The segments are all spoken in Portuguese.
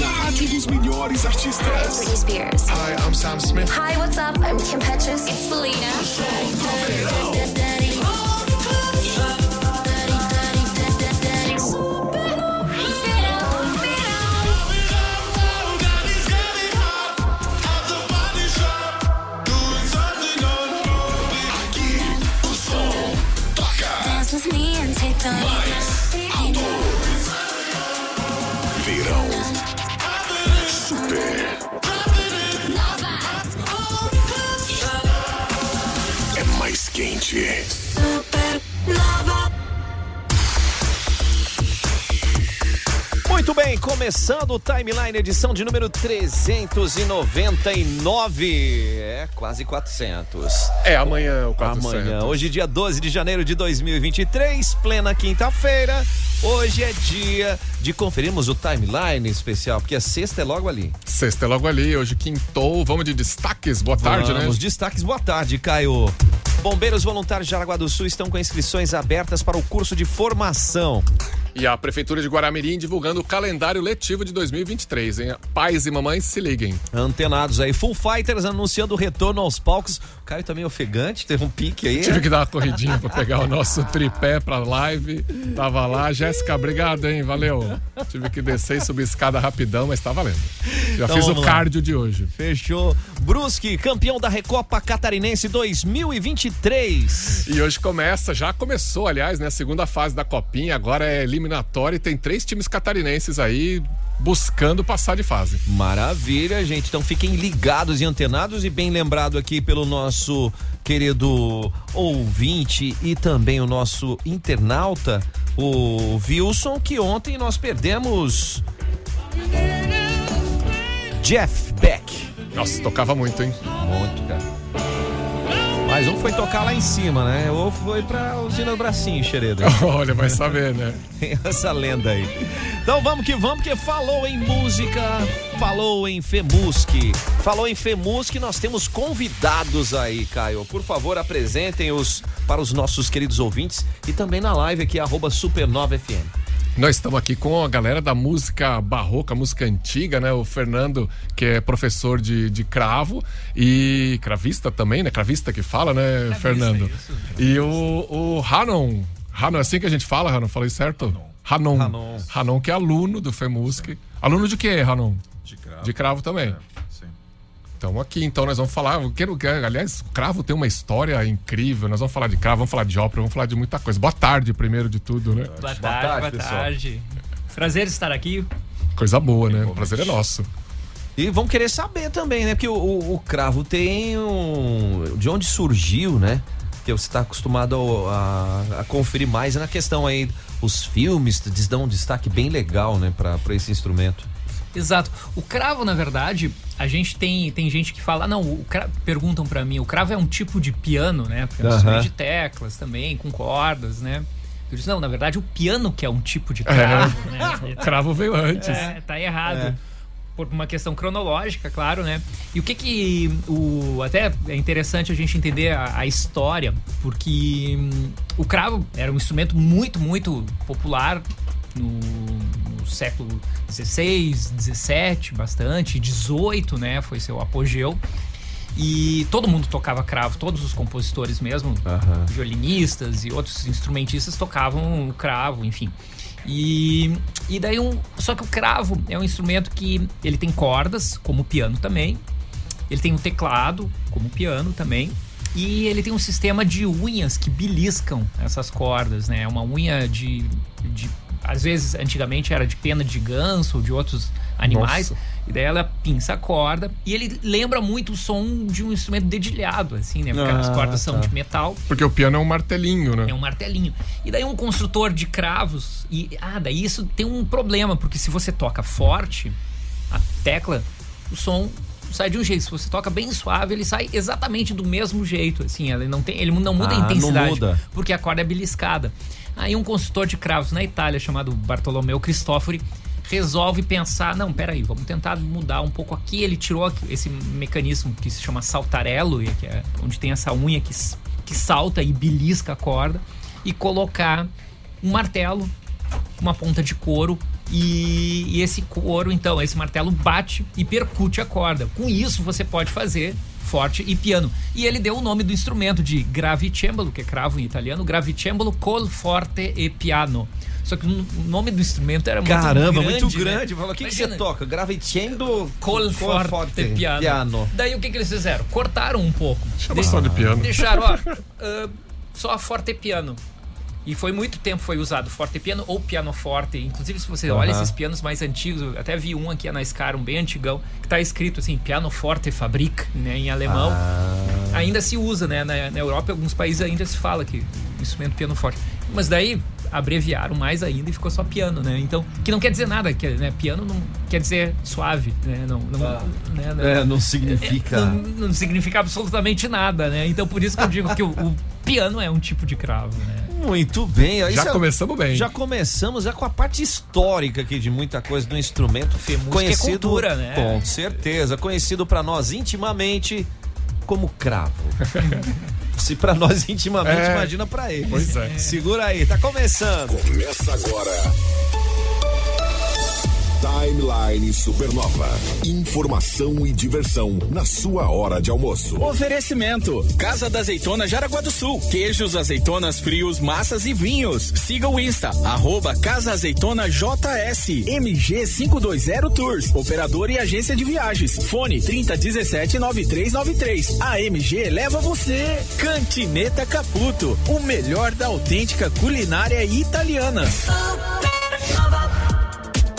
Na dos melhores artistas. Britney Spears. Hi, I'm Sam Smith. Hi, what's up? I'm Kim Petras. It's Selena. Quente. Muito bem, começando o Timeline, edição de número 399. É, quase 400. É, amanhã o 400. Amanhã, hoje dia 12 de janeiro de 2023, plena quinta-feira. Hoje é dia de conferirmos o Timeline especial, porque a sexta é logo ali. Sexta é logo ali, hoje quintou. Vamos de destaques. Boa tarde, Vamos, né? destaques, boa tarde, Caio. Bombeiros voluntários de Jaraguá do Sul estão com inscrições abertas para o curso de formação. E a Prefeitura de Guaramirim divulgando o calendário letivo de 2023, hein? Pais e mamães se liguem. Antenados aí, Full Fighters anunciando o retorno aos palcos. O Caio também ofegante, teve um pique aí. Tive que dar uma corridinha pra pegar o nosso tripé pra live. Tava lá. Jéssica, obrigado, hein? Valeu. Tive que descer e subir escada rapidão, mas tá valendo. Já Então fiz o vamos lá. cardio de hoje. Fechou. Brusque, campeão da Recopa Catarinense 2023. E hoje começa, já começou, aliás, né? A segunda fase da Copinha, agora é eliminatória e tem três times catarinenses aí buscando passar de fase. Maravilha, gente. Então fiquem ligados e antenados e bem lembrado aqui pelo nosso querido ouvinte e também o nosso internauta, o Wilson, que ontem nós perdemos Jeff Beck. Nossa, tocava muito, hein? Muito, cara. Mas um foi tocar lá em cima, né? Ou foi pra usina do bracinho, Xereda. Olha, vai saber, né? Tem essa lenda aí. Então vamos que vamos, que falou em música, falou em FEMUSC. Falou em FEMUSC, nós temos convidados aí, Caio. Por favor, apresentem-os para os nossos queridos ouvintes e também na live aqui, arroba Supernova FM. Nós estamos aqui com a galera da música barroca, música antiga, né? O Fernando, que é professor de, de cravo e cravista também, né? Cravista que fala, né, Fernando? E o, o Hanon. Hanon, é assim que a gente fala, Hanon? Falei certo? Hanon. Hanon. Hanon, que é aluno do FEMUSC. Aluno de quê, Hanon? De cravo. De cravo também. É, Então aqui, então nós vamos falar. Eu quero, aliás, o cravo tem uma história incrível. Nós vamos falar de cravo, vamos falar de ópera, vamos falar de muita coisa. Boa tarde, primeiro de tudo, né? Boa tarde, tarde, boa pessoal. tarde. Prazer estar aqui. Coisa boa, né? O prazer é nosso. E vamos querer saber também, né? Porque o, o- o cravo tem um. De onde surgiu, né? Que você está acostumado a, a conferir mais na questão aí. Os filmes eles dão um destaque bem legal, né? Pra esse instrumento. Exato. O cravo, na verdade, a gente tem, tem gente que fala, "Ah, não, o cra- perguntam pra mim, o cravo é um tipo de piano, né? Porque é um instrumento de teclas também, com cordas, né? Eu disse, não, na verdade, o piano que é um tipo de cravo, né? O cravo veio antes. É, tá errado. É. Por uma questão cronológica, claro, né? E o que que o até é interessante a gente entender a, a história, porque hum, o cravo era um instrumento muito, muito popular no, no século XVI, XVII, bastante, XVIII, né? Foi seu apogeu. E todo mundo tocava cravo, todos os compositores mesmo, violinistas e outros instrumentistas tocavam o cravo, enfim. E, e daí um. Só que o cravo é um instrumento que ele tem cordas, como o piano também. Ele tem um teclado, como o piano também. E ele tem um sistema de unhas que beliscam essas cordas, né? Uma unha de, de às vezes, antigamente era de pena de ganso ou de outros animais. Nossa. E daí ela pinça a corda. E ele lembra muito o som de um instrumento dedilhado, assim, né? Porque as Ah, cordas são tá. de metal. Porque o piano é um martelinho, né? É um martelinho. E daí um construtor de cravos. E, ah, daí isso tem um problema, porque se você toca forte a tecla, o som sai de um jeito. Se você toca bem suave, ele sai exatamente do mesmo jeito. Assim, ele não, tem, ele não muda Ah, a não intensidade. muda. Porque a corda é beliscada. Aí um construtor de cravos na Itália, chamado Bartolomeu Cristofori, resolve pensar, não, peraí, vamos tentar mudar um pouco aqui. Ele tirou esse mecanismo que se chama saltarello, que é onde tem essa unha que, que salta e belisca a corda, e colocar um martelo uma ponta de couro e, e esse couro, então, esse martelo bate e percute a corda. Com isso você pode fazer forte e piano. E ele deu o nome do instrumento de gravicembalo, que é cravo em italiano, gravicembalo col forte e piano. Só que o nome do instrumento era Caramba, muito grande. muito né? grande. Fala, o que, que você toca? Gravicendo Col forte piano. piano. Daí o que, que eles fizeram? Cortaram um pouco. Chama só de piano. Deixaram, ó, ah, só forte piano. E foi muito tempo foi usado forte piano ou piano forte. Inclusive, se você olha Aham. esses pianos mais antigos, eu até vi um aqui na Scar, um bem antigão, que tá escrito assim, piano forte fabric, né, em alemão. Ah. Ainda se usa, né? Na, na Europa, em alguns países ainda se fala que instrumento piano forte. Mas daí abreviaram mais ainda e ficou só piano, né? Então, que não quer dizer nada, que, né? Piano não quer dizer suave, né? Não, não, né? Não- É, não significa. não, não significa absolutamente nada, né? Então por isso que eu digo que o, o piano é um tipo de cravo, né? Muito bem. aí Já cê- começamos bem. Já começamos já com a parte histórica aqui de muita coisa do instrumento música é cultura, né? Com certeza, conhecido pra nós intimamente como cravo. Se pra nós intimamente, É. imagina pra ele. Pois é. Segura aí, tá começando. Começa agora. Timeline Supernova. Informação e diversão na sua hora de almoço. Oferecimento: Casa da Azeitona Jaraguá do Sul. Queijos, azeitonas frios, massas e vinhos. Siga o Insta, arroba Casa Azeitona JS. MG520 Tours. Operador e agência de viagens. Fone 3017-9393. A MG leva você. Cantineta Caputo. O melhor da autêntica culinária italiana.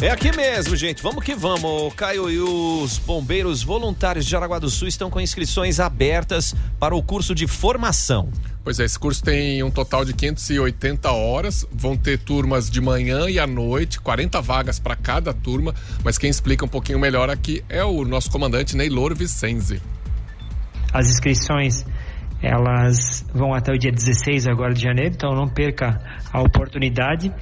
É aqui mesmo, gente. Vamos que vamos. Caio e os bombeiros voluntários de Jaraguá do Sul estão com inscrições abertas para o curso de formação. Pois é, esse curso tem um total de 580 horas, vão ter turmas de manhã e à noite, 40 vagas para cada turma, mas quem explica um pouquinho melhor aqui é o nosso comandante Neylor Vicenzi. As inscrições elas vão até o dia 16 agora de janeiro, então não perca a oportunidade.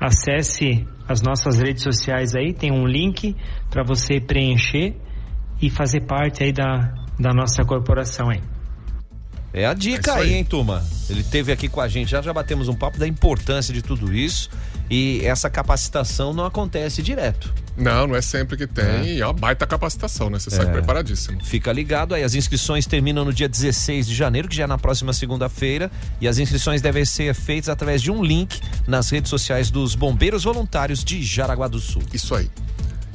Acesse as nossas redes sociais aí, tem um link para você preencher e fazer parte aí da, da nossa corporação aí. É a dica É aí, aí. hein, turma? Ele teve aqui com a gente, já já batemos um papo da importância de tudo isso e essa capacitação não acontece direto. Não, não é sempre que tem, e é uma baita capacitação, né? Você sai É. preparadíssimo. Fica ligado aí, as inscrições terminam no dia 16 de janeiro, que já é na próxima segunda-feira, e as inscrições devem ser feitas através de um link nas redes sociais dos Bombeiros Voluntários de Jaraguá do Sul. Isso aí.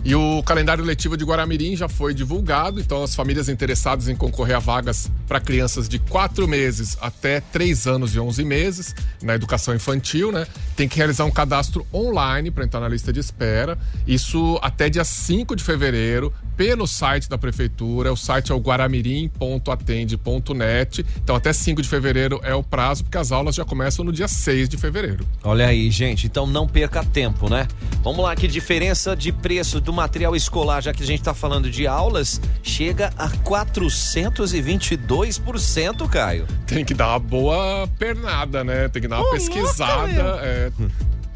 E o calendário letivo de Guaramirim já foi divulgado, então as famílias interessadas em concorrer a vagas para crianças de 4 meses até 3 anos e 11 meses na educação infantil, né? Tem que realizar um cadastro online para entrar na lista de espera. Isso até dia 5 de fevereiro, pelo site da prefeitura. O site é o guaramirim.atende.net. Então até 5 de fevereiro é o prazo, porque as aulas já começam no dia 6 de fevereiro. Olha aí, gente, então não perca tempo, né? Vamos lá, que diferença de preço do material escolar, já que a gente tá falando de aulas, chega a 422%, Caio. tem que dar uma boa pernada, né? Tem que dar uma pesquisada. é,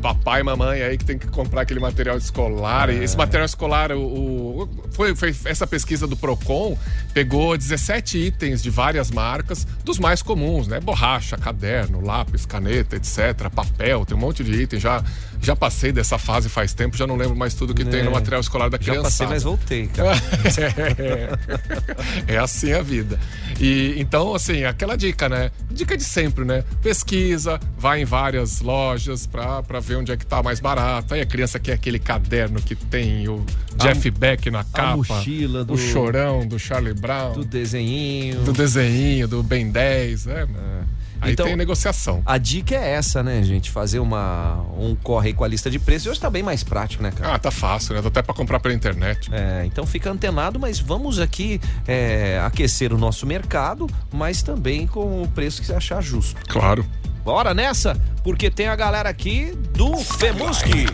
papai e mamãe aí que tem que comprar aquele material escolar. E esse material escolar, o, o- foi, foi essa pesquisa do Procon, pegou 17 itens de várias marcas, dos mais comuns, né? Borracha, caderno, lápis, caneta, etc. Papel, tem um monte de item. Já, já passei dessa fase faz tempo, já não lembro mais tudo que tem no material escolar da Já criança. passei, mas voltei, cara. é assim a vida. E então, assim, aquela dica, né? Dica de sempre, né? Pesquisa, vai em várias lojas pra, pra ver onde é que tá mais barato. Aí a criança quer aquele caderno que tem o Jeff Beck na capa. mochila do- O chorão do Charlie Brown. Do Do, desenhinho. desenhinho, do Ben 10, né? Aí Então- tem negociação. A dica é essa, né, gente? Fazer uma, um corre com a lista de preços. Hoje tá bem mais prático, né, cara? Ah, tá fácil, né? Dá até pra comprar pela internet. É, então fica antenado, mas vamos aqui é, aquecer o nosso mercado, mas também com o preço que você achar justo. Claro. Bora nessa? Porque tem a galera aqui do Femuski.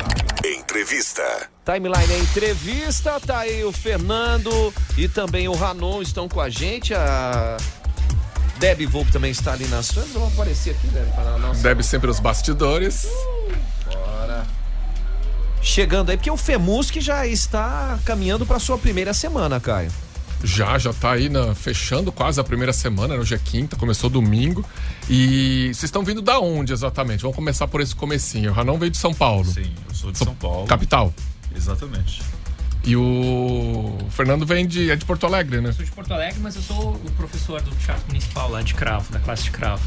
Entrevista. Timeline é entrevista, tá aí o Fernando e também o Ranon estão com a gente. A Debbie Volpe também está ali nas suas. Vamos aparecer aqui, Debbie, para a nossa. Deve sempre os bastidores. Chegando aí, porque o Femuski já está caminhando para sua primeira semana, Caio. Já, já tá aí na, fechando quase a primeira semana, né? hoje é quinta, começou domingo. E vocês estão vindo da onde exatamente? Vamos começar por esse comecinho. O Ranão veio de São Paulo. Sim, eu sou de São Paulo. Capital. Exatamente. E o Fernando vem de, é de Porto Alegre, né? Eu sou de Porto Alegre, mas eu sou o professor do Teatro Municipal lá de Cravo, da classe de Cravo.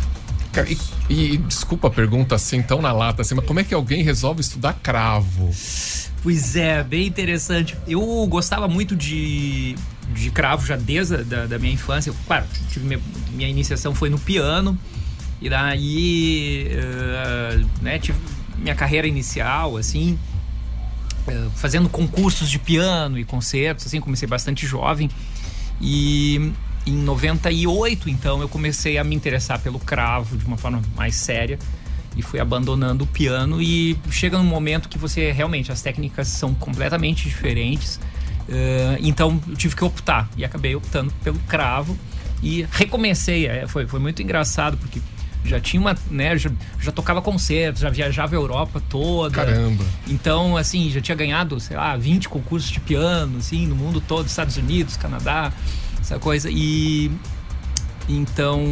Cara, E, e desculpa a pergunta assim, tão na lata assim, mas como é que alguém resolve estudar cravo? Pois é, bem interessante. Eu gostava muito de, de cravo já desde a da, da minha infância. Eu, claro, tive minha, minha iniciação foi no piano. E daí, eh, né, tive minha carreira inicial, assim, fazendo concursos de piano e concertos, assim, comecei bastante jovem. E em 98, então, eu comecei a me interessar pelo cravo de uma forma mais séria e fui abandonando o piano e chega um momento que você realmente as técnicas são completamente diferentes. Eh, então eu tive que optar e acabei optando pelo cravo e recomecei. É, foi, foi muito engraçado porque já tinha uma, né, já, já tocava concertos, já viajava a Europa toda. Caramba. Então, assim, já tinha ganhado, sei lá, 20 concursos de piano, assim, no mundo todo, Estados Unidos, Canadá, essa coisa. E então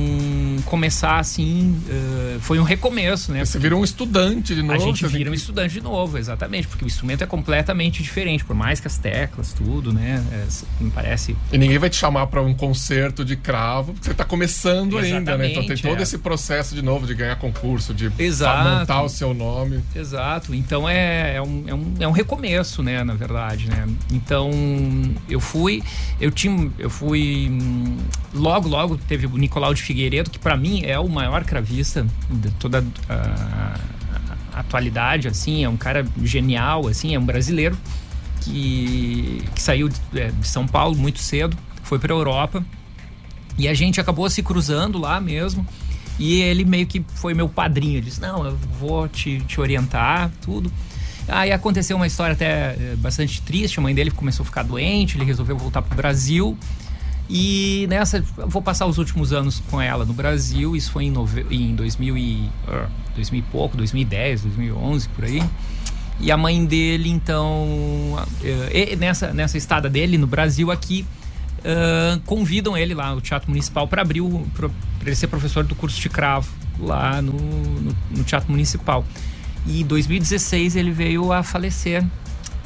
começar assim eh, foi um recomeço, né? Você virou um estudante de novo. A gente vira um estudante de novo, exatamente, porque o instrumento é completamente diferente, por mais que as teclas, tudo, né? é, me parece. E ninguém vai te chamar pra um concerto de cravo, porque você tá começando ainda, né? Então tem Exatamente, todo é. esse processo de novo de ganhar concurso, de Exato. montar o seu nome. Exato. Então é, é, um, é, um, é um recomeço, né? Na verdade, né? Então eu fui, eu tinha, eu fui hum, logo, logo teve o Nicolau de Figueiredo, que para mim é o maior cravista de toda a, a atualidade, assim, é um cara genial, assim, é um brasileiro que, que saiu de, é, de São Paulo muito cedo, foi para Europa e a gente acabou se cruzando lá mesmo. E ele meio que foi meu padrinho. Ele disse: Não, eu vou te, te orientar, tudo. Aí aconteceu uma história até eh, bastante triste. A mãe dele começou a ficar doente, ele resolveu voltar pro Brasil. E nessa, vou passar os últimos anos com ela no Brasil. Isso foi em, nove, em 2000, e, ah, 2000 e pouco, 2010, 2011, por aí. E a mãe dele, então, eh, nessa, nessa estada dele no Brasil aqui, ah, convidam ele lá no Teatro Municipal para abrir o para ele ser professor do curso de cravo lá no, no, no Teatro Municipal. E em 2016 ele veio a falecer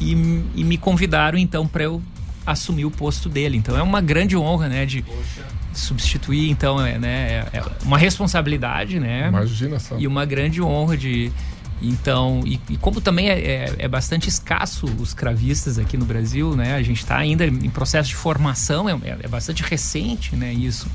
e, e me convidaram então para eu assumir o posto dele. Então é uma grande honra, né, de substituir. Então é, né, é, é uma responsabilidade, né? Imagina só. E uma grande honra de. Então, e, e como também é, é- é bastante escasso os cravistas aqui no Brasil, né? A gente está ainda em processo de formação, é, é- é bastante recente, né? Isso.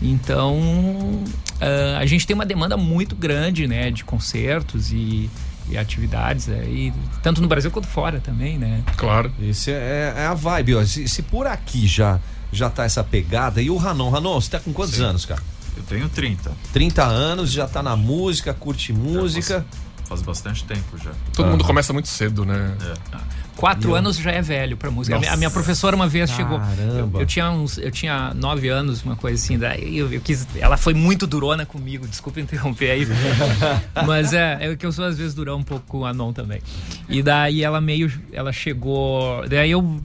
Então, ah, a gente tem uma demanda muito grande, né? De concertos e, e atividades, e tanto no Brasil quanto fora também, né? Claro. Isso é, é a vibe, ó. Se, se por aqui já, já tá essa pegada. E o Ranon? Ranon, você tá com quantos Sim. anos, cara? Eu tenho 30. 30 anos, já tá na música, curte música. Faz, bastante tempo já. Todo mundo começa muito cedo, né? Quatro anos já é velho pra música. A minha- A minha professora uma vez chegou. Eu, Caramba. eu tinha uns, eu tinha nove anos, uma coisa assim. Daí eu, eu quis. Ela foi muito durona comigo. Desculpa interromper aí. Mas é, é que eu sou às vezes durão um pouco com o Anon também. E daí ela meio, ela chegou. Daí eu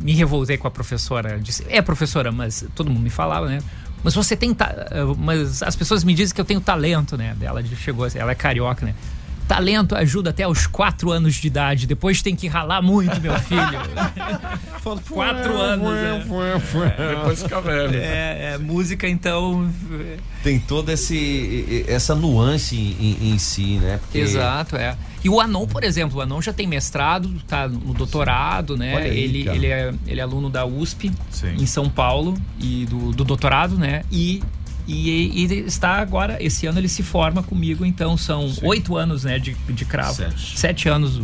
me revoltei com a professora. Disse, é professora, mas todo mundo me falava, né? Mas você tem. ta- Mas as pessoas me dizem que eu tenho talento, né? Ela chegou assim, ela é carioca, né? Talento ajuda até aos quatro anos de idade. Depois tem que ralar muito, meu filho. quatro anos. né? Depois fica velho. É, é, música, então. Tem toda esse, essa nuance em, em si, né? Porque- Exato, é. E o Anon, por exemplo, o Anon já tem mestrado, tá no doutorado, né? Aí, ele, cara. ele, é, ele é aluno da USP Sim. em São Paulo e do, do doutorado, né? E, e, e está agora, esse ano ele se forma comigo, então são oito anos, né, de, de cravo. Sete. Sete anos.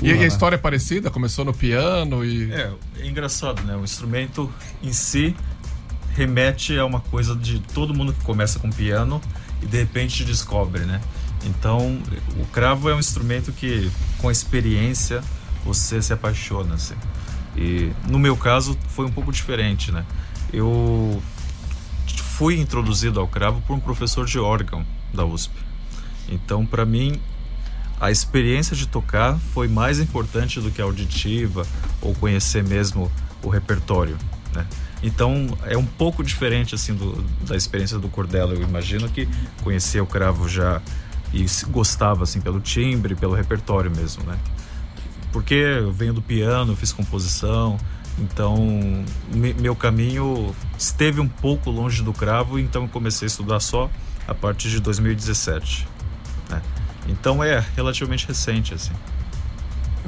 E, e a história é parecida? Começou no piano e. É, é engraçado, né? O instrumento em si remete a uma coisa de todo mundo que começa com piano e de repente descobre, né? Então, o cravo é um instrumento que, com a experiência, você se apaixona, assim. E no meu caso foi um pouco diferente, né? Eu fui introduzido ao cravo por um professor de órgão da USP. Então, para mim, a experiência de tocar foi mais importante do que a auditiva ou conhecer mesmo o repertório. né? Então é um pouco diferente assim do, da experiência do Cordela. Eu imagino que conhecia o cravo já e gostava assim pelo timbre, pelo repertório mesmo, né? Porque eu venho do piano, fiz composição, então me- meu caminho esteve um pouco longe do cravo, então eu comecei a estudar só a partir de 2017. né? Então é relativamente recente assim.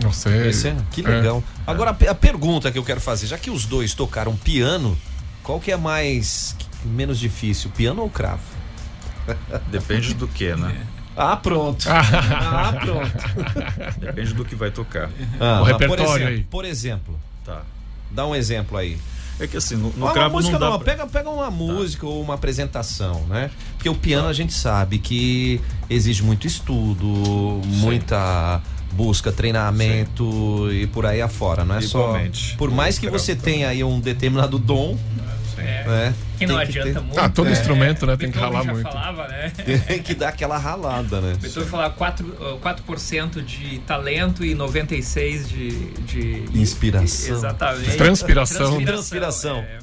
Não sei. Esse é- que É. legal. Agora, a a pergunta que eu quero fazer, já que os dois tocaram piano, qual que é mais menos difícil, piano ou cravo? Depende do que, né? Ah, pronto. ah, pronto. Depende do que vai tocar. Ah, O repertório por exemplo, aí. Por exemplo, Tá. Dá um exemplo aí. É que assim, no, no uma cravo música não dá não, pra- pega, pega uma música ou uma apresentação, né? Porque o piano a gente sabe que exige muito estudo, muita busca, treinamento e por aí afora, não é Igualmente. só. Por mais que você tenha aí um determinado dom, né? Que não adianta ter- muito. Ah, todo né? instrumento, né, tem que ralar já muito. falava, né? Tem que dar aquela ralada, né? Beethoven falava 4%, uh, 4 de talento e 96% de, de Inspiração. Exatamente. Transpiração. Transpiração. é.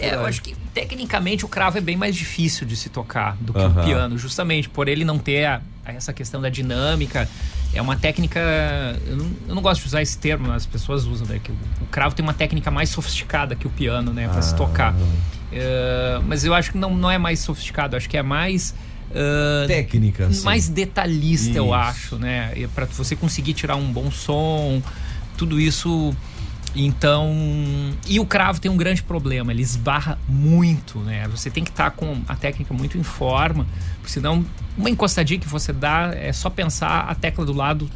É, É, eu acho que tecnicamente o cravo é bem mais difícil de se tocar do que o piano, justamente por ele não ter a- essa questão da dinâmica. É uma técnica. Eu não, eu não gosto de usar esse termo, as pessoas usam, né? Que o, o cravo tem uma técnica mais sofisticada que o piano, né? Pra se Ah. tocar. É, mas eu acho que não, não é mais sofisticado, acho que é mais. ah, Técnica, assim. mais detalhista, eu Isso. acho, né? E Pra você conseguir tirar um bom som, tudo isso. Então. E o cravo tem um grande problema, ele esbarra muito, né? Você tem que estar com a técnica muito em forma, porque senão uma encostadinha que você dá é só pensar a tecla do lado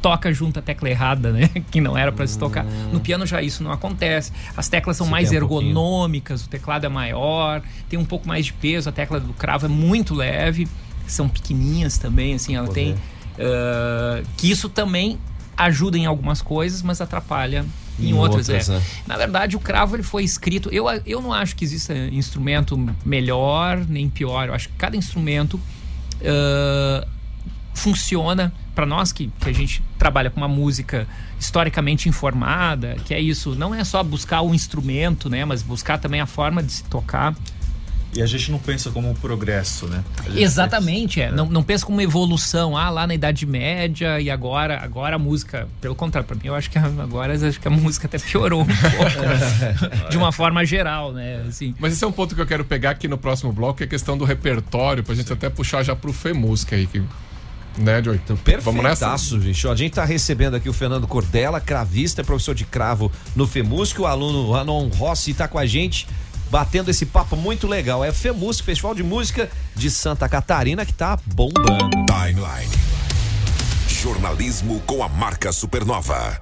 toca junto a tecla errada, né? Que não era para se tocar. No piano já isso não acontece. As teclas são Você mais um pouquinho. ergonômicas, o teclado é maior, tem um pouco mais de peso, a tecla do cravo é muito leve, são pequenininhas também, assim, ela tem ah, que isso também ajuda em algumas coisas, mas atrapalha em, Em outras. outras, é. né? Na verdade, o cravo ele foi escrito. Eu, eu não acho que exista instrumento melhor nem pior. Eu acho que cada instrumento ah, funciona para nós que, que a gente trabalha com uma música historicamente informada, que é isso, não é só buscar o instrumento, né, mas buscar também a forma de se tocar. E a gente não pensa como um progresso, né? Exatamente, é. Não, não pensa como uma evolução, ah, lá na Idade Média e agora, agora a música, pelo contrário, para mim eu acho que agora acho que a música até piorou um pouco, de uma forma geral, né, assim. Mas esse é um ponto que eu quero pegar aqui no próximo bloco, que é a questão do repertório, pra gente até puxar já pro FEMUSC aí. Que, né, Joey? Então, Vamos nessa? perfeitaço, gente. Ó, A gente tá recebendo aqui o Fernando Cordela, cravista, é professor de cravo no FEMUSC. O aluno Anon Rossi tá com a gente, batendo esse papo muito legal. É FEMUSC, Festival de Música de Santa Catarina, que tá bombando. Timeline. Jornalismo com a marca Supernova.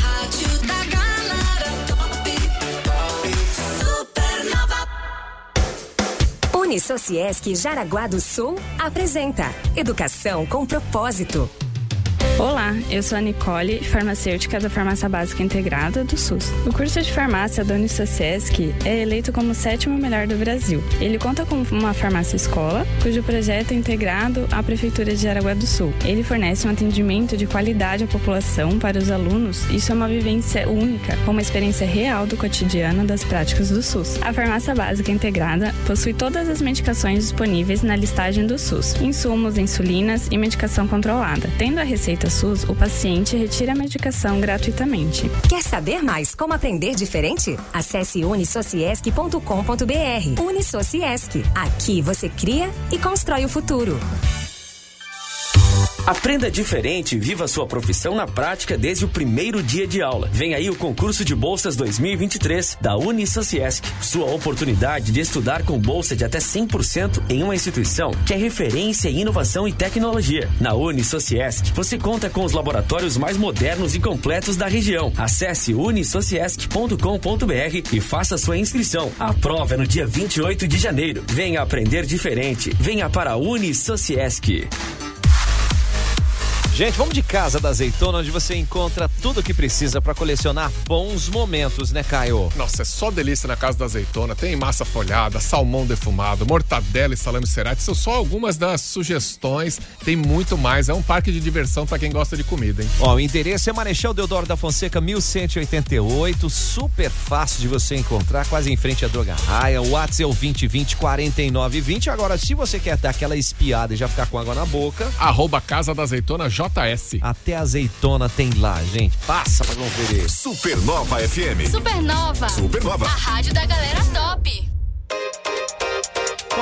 Rádio da galera top. Supernova. Unisociesc Jaraguá do Sul apresenta Educação com Propósito. Olá, eu sou a Nicole, farmacêutica da Farmácia Básica Integrada do SUS. O curso de farmácia da Unisociesc é eleito como o sétimo melhor do Brasil. Ele conta com uma farmácia escola, cujo projeto é integrado à Prefeitura de Jaraguá do Sul. Ele fornece um atendimento de qualidade à população para os alunos. Isso é uma vivência única, com uma experiência real do cotidiano das práticas do SUS. A Farmácia Básica Integrada possui todas as medicações disponíveis na listagem do SUS, insumos, insulinas e medicação controlada. Tendo a receita SUS, o paciente retira a medicação gratuitamente. Quer saber mais como aprender diferente? Acesse unisociesc.com.br. Unisociesc. Aqui você cria e constrói o futuro. Aprenda diferente e viva sua profissão na prática desde o primeiro dia de aula. Vem aí o concurso de bolsas 2023 da Unisociesc. Sua oportunidade de estudar com bolsa de até 100% em uma instituição que é referência em inovação e tecnologia. Na Unisociesc, você conta com os laboratórios mais modernos e completos da região. Acesse unisociesc.com.br e faça sua inscrição. A prova é no dia 28 de janeiro. Venha aprender diferente. Venha para a Unisociesc. Gente, vamos de Casa da Azeitona, onde você encontra tudo o que precisa para colecionar bons momentos, né, Caio? Nossa, é só delícia na Casa da Azeitona. Tem massa folhada, salmão defumado, mortadela e salame cerati. São só algumas das sugestões. Tem muito mais. É um parque de diversão para quem gosta de comida, hein? Ó, o endereço é Marechal Deodoro da Fonseca, 1188. Super fácil de você encontrar, quase em frente à Droga Raia. O WhatsApp é o 2020 4920. Agora, se você quer dar aquela espiada e já ficar com água na boca, Arroba Casa da Azeitona JS. até azeitona tem lá, gente. Passa pra conferir. Supernova FM. Supernova. Supernova. A rádio da galera top.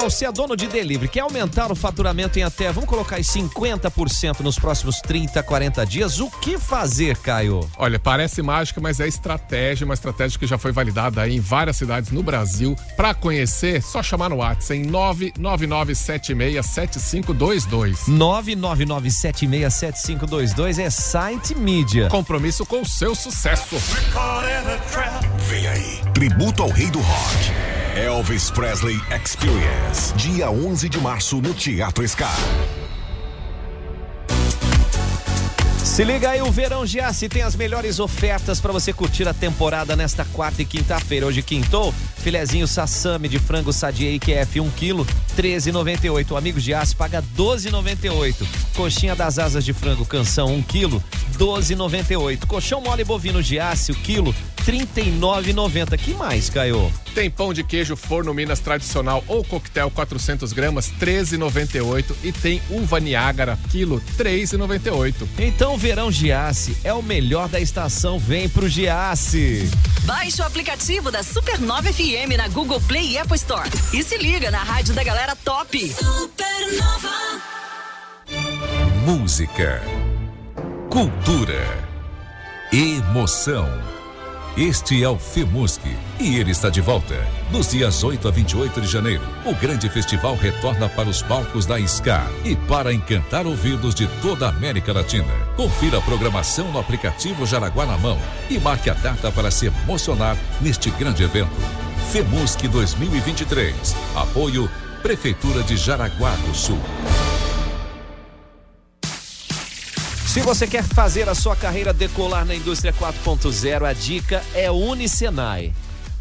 Bom, se é dono de delivery, quer aumentar o faturamento em até, vamos colocar aí 50% nos próximos 30, 40 dias, o que fazer, Caio? Olha, parece mágica, mas é estratégia, uma estratégia que já foi validada aí em várias cidades no Brasil. Para conhecer, só chamar no WhatsApp em 999767522. 999767522 é Site Media. Compromisso com o seu sucesso. Vem aí. Tributo ao rei do rock. Elvis Presley Experience. Dia 11 de março no Teatro Scar. Se liga aí, o Verão Giassi tem as melhores ofertas para você curtir a temporada nesta quarta e quinta-feira. Hoje quintou, filezinho sassami de frango sadia IQF 1 kg, 13,98. O amigo Giassi paga 12,98. Coxinha das asas de frango canção 1 kg, 12,98. Colchão mole bovino Giassi, o quilo, 39,90. Que mais, Caio? Tem pão de queijo forno Minas tradicional ou coquetel 400 gramas, 13,98 e tem uva Niágara quilo, 3,98. Então, Verão Giassi é o melhor da estação. Vem pro Giassi. Baixe o aplicativo da Supernova FM na Google Play e Apple Store. E se liga na rádio da galera top. Supernova. Música, cultura, emoção. Este é o FEMUSC e ele está de volta. Nos dias 8 a 28 de janeiro, o grande festival retorna para os palcos da SCAR e para encantar ouvidos de toda a América Latina. Confira a programação no aplicativo Jaraguá na mão e marque a data para se emocionar neste grande evento. FEMUSC 2023. Apoio Prefeitura de Jaraguá do Sul. Se você quer fazer a sua carreira decolar na indústria 4.0, a dica é Unicenai.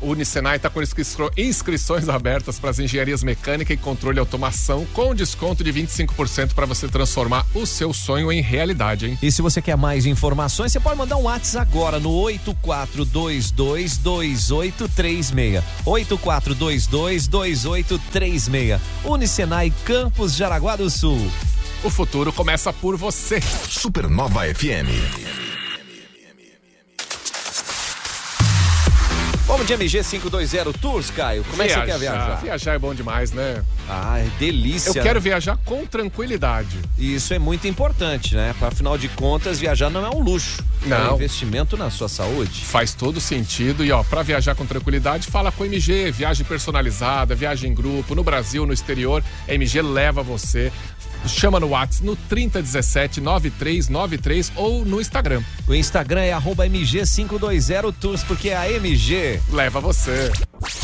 O Unicenai está com inscri- inscrições abertas para as engenharias mecânica e controle e automação, com desconto de 25% para você transformar o seu sonho em realidade, hein? E se você quer mais informações, você pode mandar um WhatsApp agora no 84222836. 84222836. Unicenai Campos Jaraguá do Sul. O futuro começa por você. Supernova FM. Vamos de MG 520 Tours, Caio. Como é que você quer viajar? Viajar é bom demais, né? Ah, é delícia. Eu quero viajar com tranquilidade. Isso é muito importante, né? Afinal de contas, viajar não é um luxo. É um Não. investimento na sua saúde. Faz todo sentido. E ó, para viajar com tranquilidade, fala com a MG, viagem personalizada, viagem em grupo, no Brasil, no exterior, a MG leva você. Chama no WhatsApp no 3017 9393 ou no Instagram. O Instagram é arroba MG520 Tours, porque a MG leva você.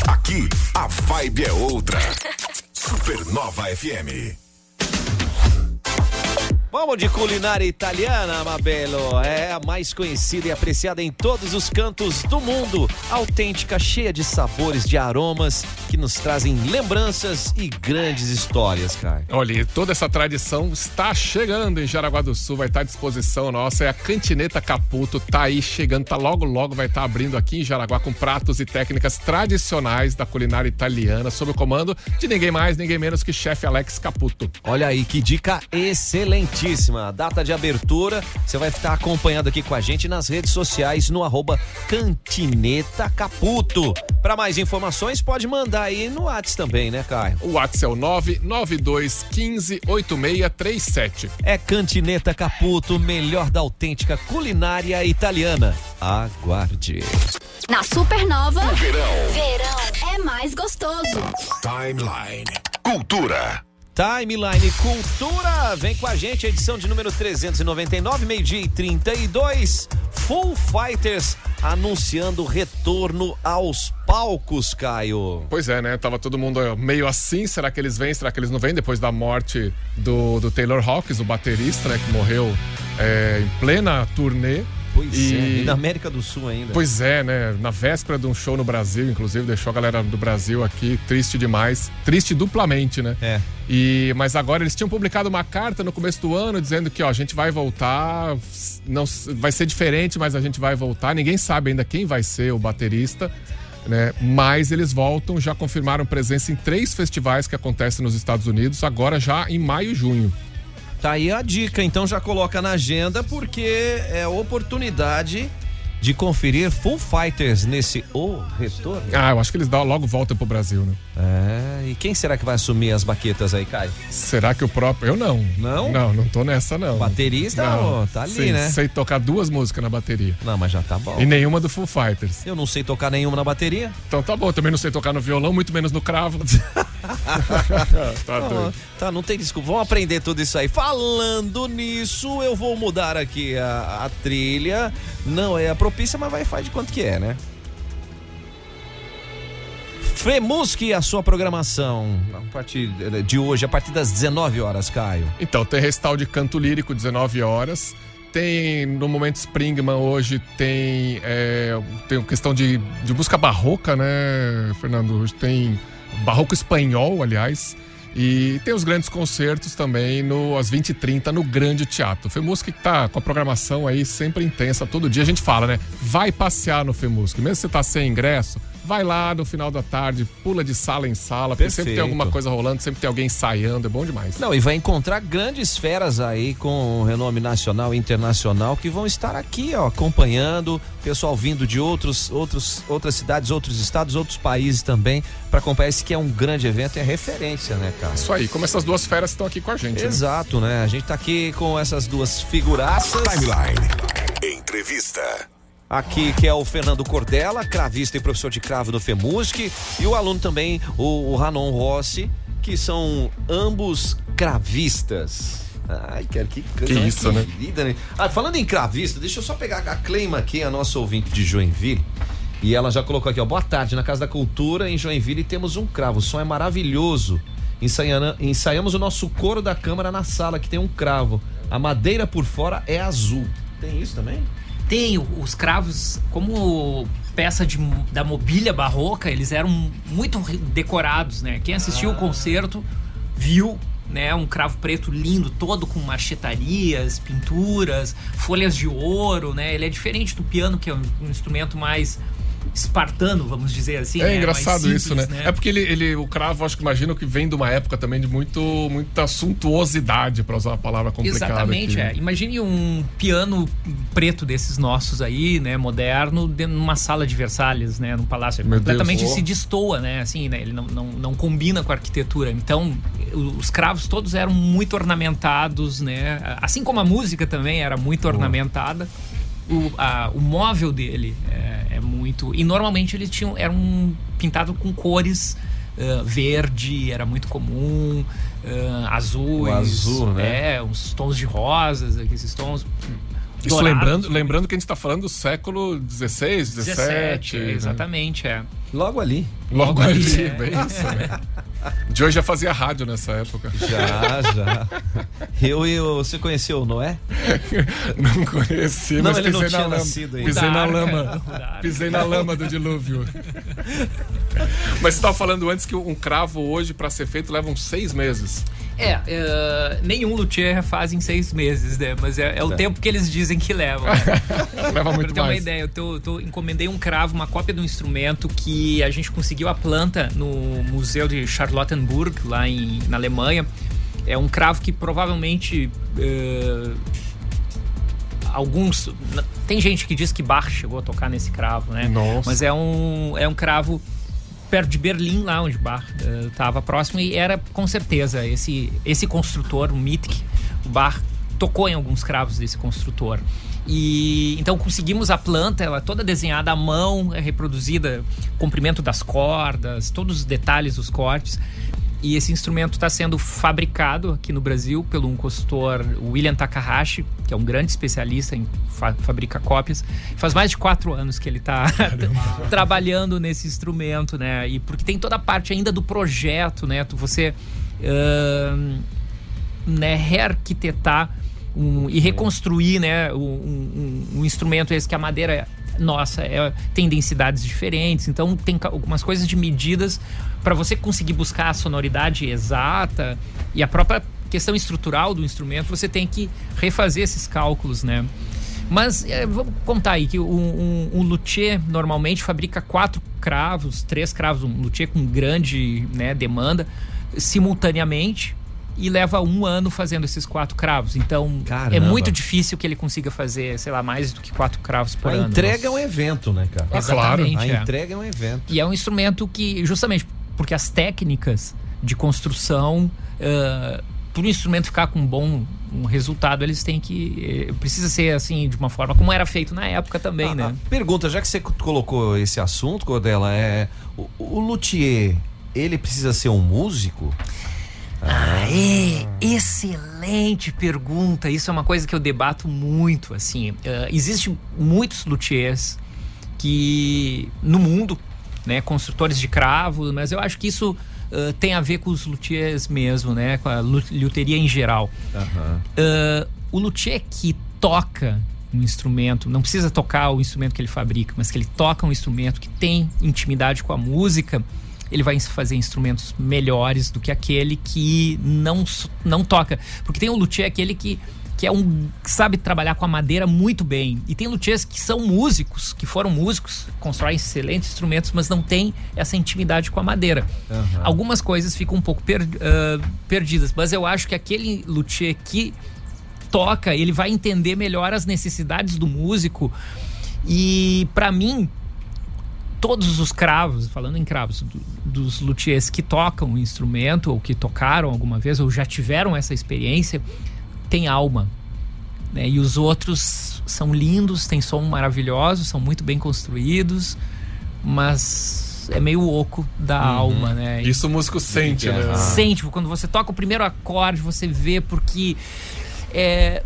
Aqui, a vibe é outra. Supernova FM. Vamos de culinária italiana, Mabelo. É a mais conhecida e apreciada em todos os cantos do mundo. Autêntica, cheia de sabores, de aromas que nos trazem lembranças e grandes histórias, cara. Olha, toda essa tradição está chegando em Jaraguá do Sul, vai estar à disposição nossa. É a Cantineta Caputo, tá aí chegando, tá logo, logo vai estar abrindo aqui em Jaraguá com pratos e técnicas tradicionais da culinária italiana, sob o comando de ninguém mais, ninguém menos que chefe Alex Caputo. Olha aí, que dica excelentíssima. Data de abertura, você vai estar acompanhando aqui com a gente nas redes sociais no arroba Cantineta Caputo. Para mais informações, pode mandar aí no WhatsApp também, né, Caio? O WhatsApp é o 992158637. É Cantineta Caputo, melhor da autêntica culinária italiana. Aguarde. Na Supernova. Verão. Verão é mais gostoso. Timeline. Cultura. Timeline Cultura, vem com a gente, edição de número 399, meio-dia e 32. Full Fighters anunciando retorno aos palcos, Caio. Pois é, né? Tava todo mundo meio assim. Será que eles vêm? Será que eles não vêm? Depois da morte do, do Taylor Hawkins, o baterista, né? Que morreu é, em plena turnê. Pois é, e na América do Sul ainda. Pois é, né? Na véspera de um show no Brasil, inclusive, deixou a galera do Brasil aqui triste demais. Triste duplamente, né? É. E, mas agora eles tinham publicado uma carta no começo do ano dizendo que ó, a gente vai voltar, não, vai ser diferente, mas a gente vai voltar. Ninguém sabe ainda quem vai ser o baterista. Né? Mas eles voltam, já confirmaram presença em três festivais que acontecem nos Estados Unidos, agora já em maio e junho. Tá aí a dica, então já coloca na agenda, porque é oportunidade de conferir Full Fighters nesse O Retorno. Ah, eu acho que eles dão logo volta pro Brasil, né? É, e quem será que vai assumir as baquetas aí, Caio? Será que o próprio. Eu não. Não? Não, não tô nessa, não. Baterista, não. ó, tá ali, Sim, né? Sei tocar duas músicas na bateria. Não, mas já tá bom. E nenhuma do Full Fighters. Eu não sei tocar nenhuma na bateria. Então tá bom, também não sei tocar no violão, muito menos no cravo. tá doido. Tá, não tem desculpa. Vamos aprender tudo isso aí. Falando nisso, eu vou mudar aqui a, a trilha. Não é a propícia, mas vai faz de quanto que é, né? Femusque, a sua programação a partir de hoje, a partir das 19 horas, Caio. Então, tem recital de canto lírico, 19 horas. Tem, no momento Springman hoje, tem, é, tem questão de, de música barroca, né, Fernando? Hoje tem barroco espanhol, aliás. E tem os grandes concertos também no, às 20h30 no Grande Teatro. Que tá com a programação aí sempre intensa. Todo dia a gente fala, né? Vai passear no Femusque. Mesmo se você tá sem ingresso, vai lá no final da tarde, pula de sala em sala, porque sempre tem alguma coisa rolando, sempre tem alguém ensaiando, é bom demais. Não, e vai encontrar grandes feras aí com renome nacional e internacional que vão estar aqui, ó, acompanhando, pessoal vindo de outros, outros, outras cidades, outros estados, outros países também, para acompanhar esse que é um grande evento, é referência, né, cara? Isso aí, como essas duas feras estão aqui com a gente. né? Exato, né? A gente tá aqui com essas duas figuraças. Timeline. Entrevista. Aqui que é o Fernando Cordela, cravista e professor de cravo do FEMUSC, e o aluno também, o, o Ranon Rossi, que são ambos cravistas. Ai, cara, que Que mais isso, né? querida, né? Ah, falando em cravista, deixa eu só pegar a Cleima aqui, a nossa ouvinte de Joinville. E ela já colocou aqui, ó. Boa tarde, na Casa da Cultura, em Joinville, temos um cravo. O som é maravilhoso. Ensaiana- ensaiamos o nosso coro da câmara na sala, que tem um cravo. A madeira por fora é azul. Tem isso também? Tem os cravos, como peça de, da mobília barroca, eles eram muito decorados, né? Quem assistiu o concerto viu, né, um cravo preto lindo, todo com machetarias, pinturas, folhas de ouro, né? Ele é diferente do piano, que é um instrumento mais espartano, vamos dizer assim. É né? engraçado Mais isso, né? simples, É porque ele, ele, o cravo, acho que imagino que vem de uma época também de muito, muita suntuosidade, pra usar uma palavra complicada. Exatamente, aqui. é. Imagine um piano preto desses nossos aí, né, moderno, dentro de uma sala de Versalhes, né, num palácio. Meu Completamente Deus. se destoa, né, assim, né, ele não, não, não combina com a arquitetura. Então, os cravos todos eram muito ornamentados, né, assim como a música também era muito ornamentada. O, a- o móvel dele é, é muito. E normalmente eles tinham. eram pintados com cores. ah, verde era muito comum, ah, azuis, O azul, né? é, uns tons de rosas, esses tons. Isso lembrando, lembrando que a gente tá falando do século XVI, XVII. 17, né? exatamente, é. Logo ali. Logo, Logo ali, ali, é. bem isso, né? Joe já fazia rádio nessa época. Já, já. Eu e o- você conheceu o Noé? Não conheci, Não, mas ele não pisei tinha na lama. nascido ainda. Pisei na lama. Pisei na lama do dilúvio. Mas você estava falando antes que um cravo hoje, pra ser feito, leva uns seis meses. É, é, nenhum luthier faz em seis meses, né? Mas é, é o É. tempo que eles dizem que levam. né? Leva muito pra ter uma mais. ideia, eu tô, tô- encomendei um cravo, uma cópia do instrumento que a gente conseguiu a planta no Museu de Charlottenburg, lá em, na Alemanha. É um cravo que provavelmente. eh, alguns. Tem gente que diz que Bach chegou a tocar nesse cravo, né? Nossa. Mas é um, é um cravo perto de Berlim, lá onde Bach estava próximo, e era com certeza esse, esse construtor, o Mitke, o Bach tocou em alguns cravos desse construtor. E então conseguimos a planta, ela toda desenhada à mão, é reproduzida, comprimento das cordas, todos os detalhes dos cortes. E esse instrumento está sendo fabricado aqui no Brasil pelo um consultor, William Takahashi, que é um grande especialista em fa fabrica cópias. Faz mais de quatro anos que ele está trabalhando nesse instrumento, né? E porque tem toda a parte ainda do projeto, né? Tu- Você ahn, né, rearquitetar um- e reconstruir né, um, um- um instrumento esse que a madeira nossa é- tem densidades diferentes, então tem algumas coisas de medidas para você conseguir buscar a sonoridade exata e a própria questão estrutural do instrumento, você tem que refazer esses cálculos, né? Mas é, vamos contar aí que um, um, um luthier normalmente fabrica quatro cravos, três cravos, um luthier com grande né, demanda, simultaneamente e leva um ano fazendo esses quatro cravos. Então é Caramba. muito difícil que ele consiga fazer, sei lá, mais do que quatro cravos por A ano. entrega é um evento, né, cara? Exatamente, A é. entrega é um evento. E é um instrumento que, justamente porque as técnicas de construção, uh, para o instrumento ficar com um bom um resultado, eles têm que. eh, precisa ser assim, de uma forma como era feito na época também, né? Pergunta, já que você colocou esse assunto, Cordela, é o, o luthier, ele precisa ser um músico? Ah, é, excelente pergunta. Isso é uma coisa que eu debato muito. Assim, uh, existe muitos luthiers que no mundo, né, construtores de cravo, mas eu acho que isso uh, tem a ver com os luthiers mesmo, né, com a lu- luteria em geral. Uh, o luthier que toca um instrumento, não precisa tocar o instrumento que ele fabrica, mas que ele toca um instrumento que tem intimidade com a música, ele vai fazer instrumentos melhores do que aquele que não, não toca. Porque tem um luthier aquele que, que é um que sabe trabalhar com a madeira muito bem. E tem luthiers que são músicos, que foram músicos, constroem excelentes instrumentos, mas não tem essa intimidade com a madeira. Algumas coisas ficam um pouco per- ah, perdidas, mas eu acho que aquele luthier que toca, ele vai entender melhor as necessidades do músico. E pra mim, todos os cravos, falando em cravos, do- dos luthiers que tocam o instrumento ou que tocaram alguma vez ou já tiveram essa experiência, tem alma. né? E os outros são lindos, têm som maravilhoso, são muito bem construídos, mas é meio oco da alma, né? Isso o músico sente, né? Sente, quando você toca o primeiro acorde, você vê porque é,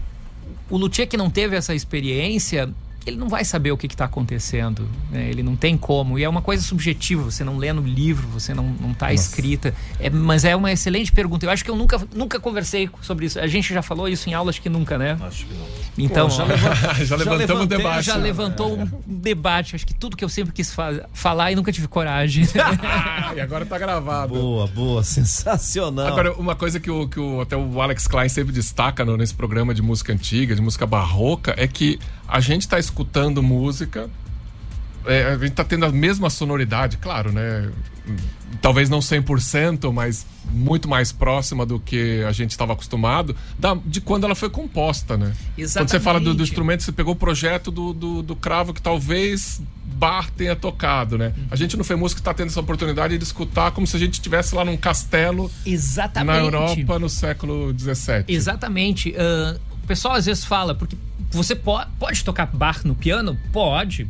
o luthier que não teve essa experiência, ele não vai saber o que está acontecendo, né? ele não tem como. E é uma coisa subjetiva, você não lê no livro, você não, não tá escrita. É, mas é uma excelente pergunta. Eu acho que eu nunca, nunca conversei sobre isso. A gente já falou isso em aula, acho que nunca, né? Acho que não. Então, Pô, já já levantamos o levantei- debate. Já levantou um debate. Acho que tudo que eu sempre quis fa- falar e nunca tive coragem. E agora tá gravado. Boa, boa, sensacional. Agora, uma coisa que, o, que o, até o Alex Klein sempre destaca no- nesse programa de música antiga, de música barroca, é que a gente tá escutando música, é, a gente tá tendo a mesma sonoridade, claro, né? Talvez não 100%, mas muito mais próxima do que a gente estava acostumado, da- de quando ela foi composta, né? Quando você fala do, do Exatamente. instrumento, você pegou o projeto do, do, do cravo que talvez Bar tenha tocado, né? A gente no FEMUS que está tendo essa oportunidade de escutar como se a gente estivesse lá num castelo Exatamente. na Europa no século XVII. Exatamente. Ah, o pessoal às vezes fala, porque você po- pode tocar bar no piano? Pode.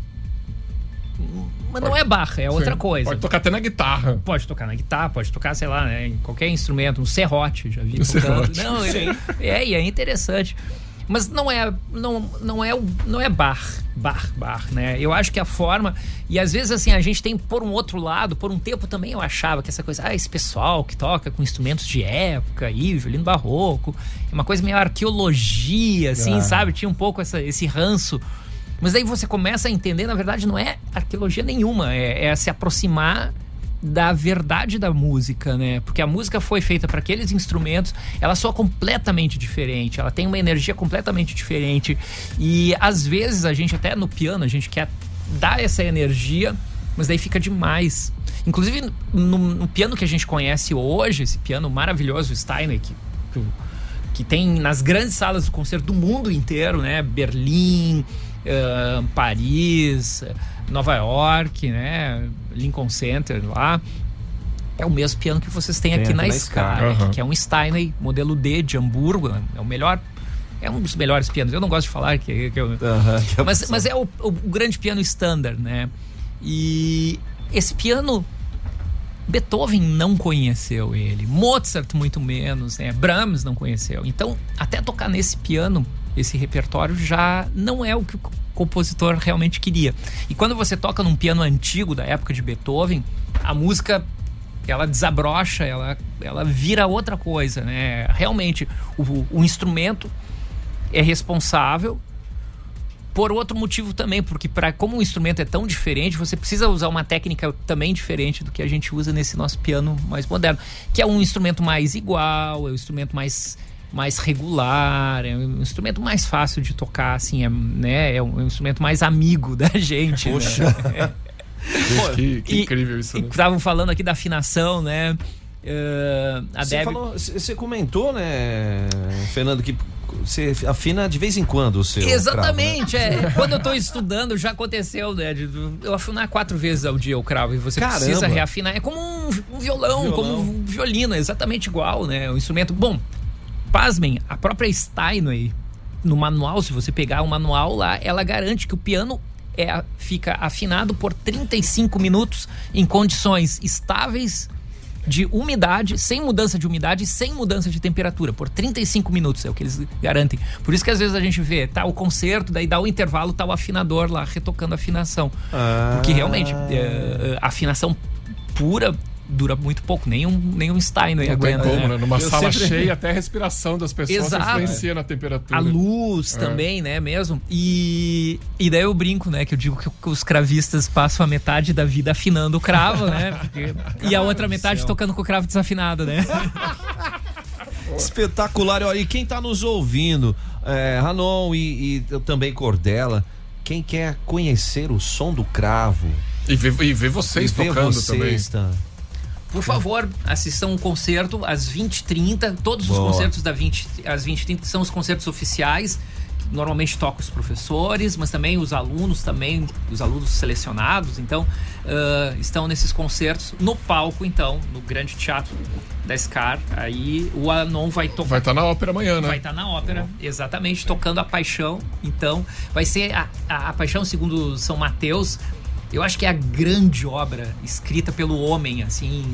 Mas não é bar, é outra Sim. coisa. Pode tocar até na guitarra. Pode tocar na guitarra, pode tocar, sei lá, né, em qualquer instrumento, um serrote, já vi Um serrote. Não, é, e é interessante. Mas não é, não, não é, não é bar, bar, bar, né? Eu acho que a forma e às vezes assim a gente tem por um outro lado, por um tempo também eu achava que essa coisa, ah, esse pessoal que toca com instrumentos de época, aí, violino barroco, é uma coisa meio arqueologia, assim, Ah. sabe? Tinha um pouco essa, esse ranço. Mas aí você começa a entender, na verdade, não é arqueologia nenhuma, é, é se aproximar da verdade da música, né? Porque a música foi feita para aqueles instrumentos, ela soa completamente diferente, ela tem uma energia completamente diferente. E às vezes a gente até no piano, a gente quer dar essa energia, mas daí fica demais. Inclusive no, no piano que a gente conhece hoje, esse piano maravilhoso, o Steinway, que, que que tem nas grandes salas do concerto do mundo inteiro, né? Berlim, eh, Paris, Nova York, né? Lincoln Center lá. É o mesmo piano que vocês têm Tem aqui aqui na, na Sky, Sky. Aham. que é um Steinway modelo D de Hamburgo. É o melhor. É um dos melhores pianos. Eu não gosto de falar que, que eu- que é mas, mas é o, o grande piano standard, né? E esse piano Beethoven não conheceu ele, Mozart muito menos, né? Brahms não conheceu. Então, até tocar nesse piano, esse repertório já não é o que o compositor realmente queria. E quando você toca num piano antigo da época de Beethoven, a música ela desabrocha, ela, ela vira outra coisa, né? Realmente, o, o instrumento é responsável por outro motivo também, porque para como o instrumento é tão diferente, você precisa usar uma técnica também diferente do que a gente usa nesse nosso piano mais moderno, que é um instrumento mais igual, é um instrumento mais mais regular, é um instrumento mais fácil de tocar, assim, é, né? É um, é um instrumento mais amigo da gente. Poxa. Né? Que, que E- incrível isso, E né? estavam falando aqui da afinação, né? Eh, a Você, Deb... falou- você comentou, né, Fernando, que você afina de vez em quando o seu. Exatamente, cravo, né? é. Quando eu tô estudando, já aconteceu, né? de eu afinar quatro vezes ao dia o cravo e você Caramba. precisa reafinar. É como um, um violão, Violão. como um violino, é exatamente igual, né? O instrumento. Bom, pasmem, a própria Steinway, no manual, se você pegar o manual lá, ela garante que o piano é, fica afinado por 35 minutos em condições estáveis de umidade, sem mudança de umidade, sem mudança de temperatura, por 35 minutos, é o que eles garantem. Por isso que às vezes a gente vê, tá o concerto, daí dá o intervalo, tá o afinador lá retocando a afinação. Ah. Porque realmente, é, a afinação pura dura muito pouco, nenhum, nenhum Steinway Não tem aguenta. como, né? Numa Eu sala sempre- cheia, até a respiração das pessoas Exato. influencia na temperatura. A luz É. também, né, mesmo. E, e daí eu brinco, né, que eu digo que os cravistas passam a metade da vida afinando o cravo, né? porque- e a outra metade tocando com o cravo desafinado, né? Espetacular. Olha, e quem tá nos ouvindo, é, Ranon e, e eu também Cordela, quem quer conhecer o som do cravo. E ver, e ver vocês e ver tocando vocês, também. tá? Por favor, assistam um concerto às 20h30. Todos os Boa. concertos da 20, às 20h30 são os concertos oficiais. Normalmente tocam os professores, mas também os alunos, também os alunos selecionados. Então, ah, estão nesses concertos no palco, então, no Grande Teatro da SCAR. Aí o Anon vai tocar. Vai estar na ópera amanhã, né? Vai estar na ópera, exatamente, tocando a Paixão. Então, vai ser a, a, a Paixão, segundo São Mateus, eu acho que é a grande obra escrita pelo homem, assim,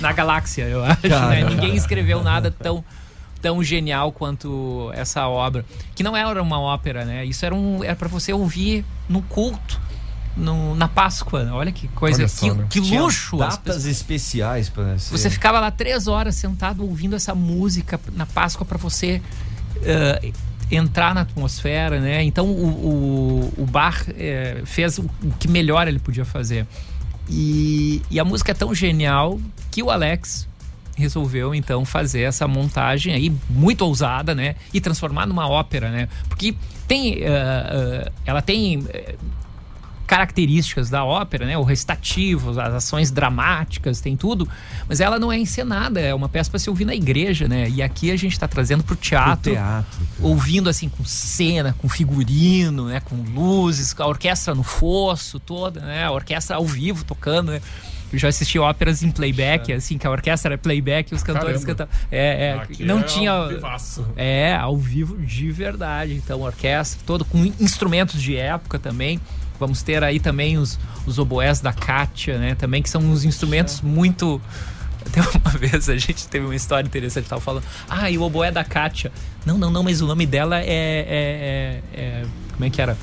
na galáxia, eu acho, né? Ninguém escreveu nada tão tão genial quanto essa obra, que não era uma ópera, né? Isso era um era para você ouvir no culto, no, na Páscoa. Olha que coisa, Olha só, que, né? que Tinha luxo! as Datas especiais para você ficava lá três horas sentado ouvindo essa música na Páscoa para você eh, entrar na atmosfera, né? Então o, o, o Bach eh, fez o, o que melhor ele podia fazer. E, e a música é tão genial que o Alex resolveu então fazer essa montagem aí muito ousada, né? E transformar numa ópera, né? Porque tem, eh, eh, ela tem eh, características da ópera, né? O recitativo, as ações dramáticas, tem tudo, mas ela não é encenada, é uma peça para se ouvir na igreja, né? E aqui a gente está trazendo pro teatro, teatro. ouvindo assim com cena, com figurino, né? Com luzes, com a orquestra no fosso toda, né? A orquestra ao vivo tocando, né? Eu já assisti óperas em playback, assim, que a orquestra era playback e os cantores cantavam. É, é, Aqui não é tinha. ao vivaço. É, ao vivo de verdade. Então, orquestra todo com instrumentos de época também. Vamos ter aí também os, os oboés da Kátia, né? Também que são uns instrumentos muito. Até uma vez a gente teve uma história interessante, tava falando. Ah, e o oboé da Kátia. Não, não, não, mas o nome dela é. é- é- é- como é que era?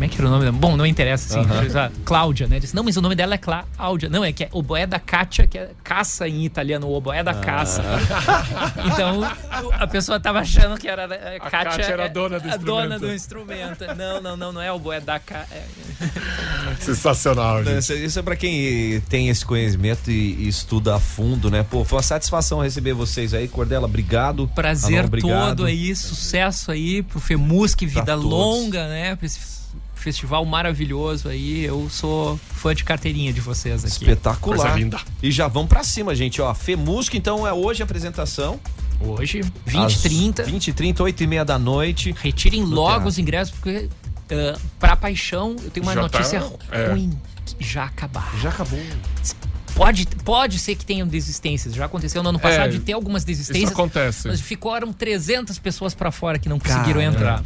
Como é que era o nome dela? Bom, não interessa, assim. Usar. Cláudia, né? Disse, não, mas o nome dela é Cláudia. Não, é que é oboé da Kátia, que é caça em italiano, o oboé da caça. então, a pessoa tava achando que era eh, A Kátia. Kátia era a é dona do a dona instrumento. do instrumento. Não, não, não, não é oboé da Kátia. Sensacional, gente. Isso, isso é pra quem tem esse conhecimento e, e estuda a fundo, né? Pô, foi uma satisfação receber vocês aí. Cordela, obrigado. Prazer Alon, obrigado. todo aí, sucesso aí pro FEMUSC, vida longa, né? Pra esse festival maravilhoso aí. Eu sou fã de carteirinha de vocês aqui. Espetacular. Coisa linda. E já vamos pra cima, gente, ó. FEMUSC, então é hoje a apresentação. Hoje, 20 Às 30 20 e 30, 8 e meia da noite. Retirem No logo teatro. os ingressos, porque uh, pra paixão eu tenho uma Já tá, notícia é. ruim. Que já acabaram. Já acabou. Pode, pode ser que tenham desistências. Já aconteceu no ano passado É, de ter algumas desistências. isso acontece. Mas ficaram 300 pessoas pra fora que não conseguiram Caramba, entrar.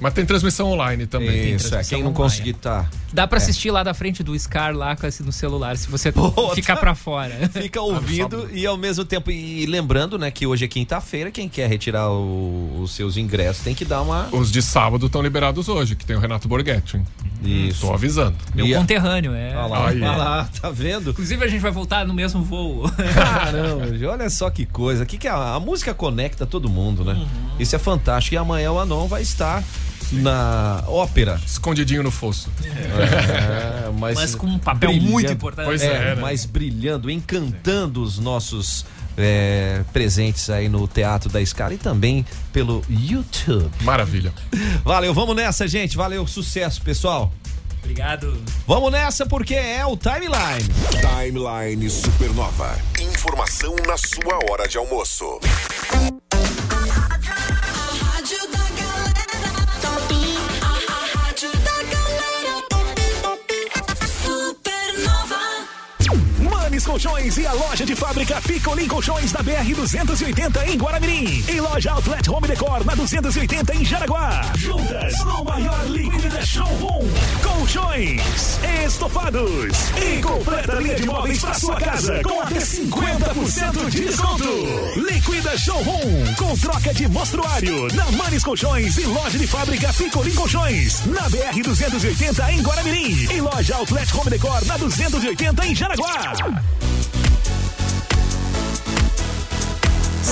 Mas tem transmissão online também. Isso, é. Quem não conseguir tá. Dá pra É. assistir lá da frente do Scar lá com esse no celular, se você ficar tá. pra fora. Fica ouvindo e ao mesmo tempo. E lembrando, né, que hoje é quinta-feira, quem quer retirar o- os seus ingressos tem que dar uma. Os de sábado estão liberados hoje, que tem o Renato Borghetti. Isso. Tô avisando. Meu E a- conterrâneo, é. Olha lá, olha lá, tá vendo? Inclusive a gente vai voltar no mesmo voo. Caramba, gente, olha só que coisa. Que que a, a música conecta todo mundo, né? Uhum. Isso é fantástico. E amanhã o Anon vai estar na ópera. Escondidinho no fosso. É, mas, Mas com um papel brilhando. muito importante. Pois É, é, né? mas brilhando, encantando os nossos é, presentes aí no Teatro da Escala e também pelo YouTube. Maravilha. Valeu, vamos nessa, gente. Valeu, sucesso, pessoal. Obrigado. Vamos nessa porque é o Timeline. Timeline Supernova. Informação na sua hora de almoço. Colchões e a loja de fábrica Picolim Colchões da BR 280 em Guaramirim. E loja Outlet Home Decor na 280 em Jaraguá. Juntas no maior Liquida Showroom. Colchões, estofados e completa linha de móveis para sua casa com até 50% de desconto. Liquida Showroom com troca de mostruário na Manes Colchões e loja de fábrica Picolim Colchões na BR 280 em Guaramirim. E loja Outlet Home Decor na 280 em Jaraguá.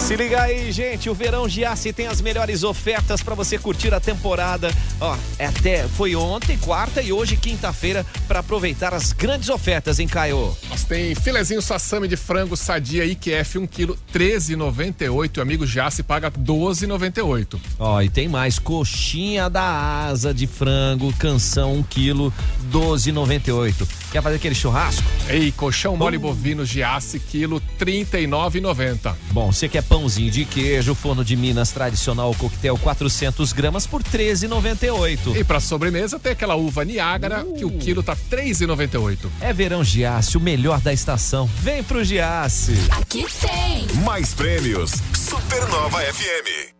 Se liga aí, gente, o Verão Giasse tem as melhores ofertas para você curtir a temporada. Ó, é até foi ontem, quarta e hoje quinta-feira para aproveitar as grandes ofertas em Caio. Nós tem filezinho sassami de frango sadia IQF 1 kg 13,98. O amigo Jace paga 12,98. Ó, e tem mais coxinha da asa de frango, canção 1 kg 12,98. Quer fazer aquele churrasco? Ei, colchão mole bovino Giasse quilo 39,90. Bom, você quer pãozinho de queijo, forno de Minas tradicional coquetel 400 gramas por 13,98. E pra sobremesa tem aquela uva Niágara que o quilo tá 3,98. É verão Giasse, o melhor da estação. Vem pro Giasse. Aqui tem. Mais prêmios. Supernova FM.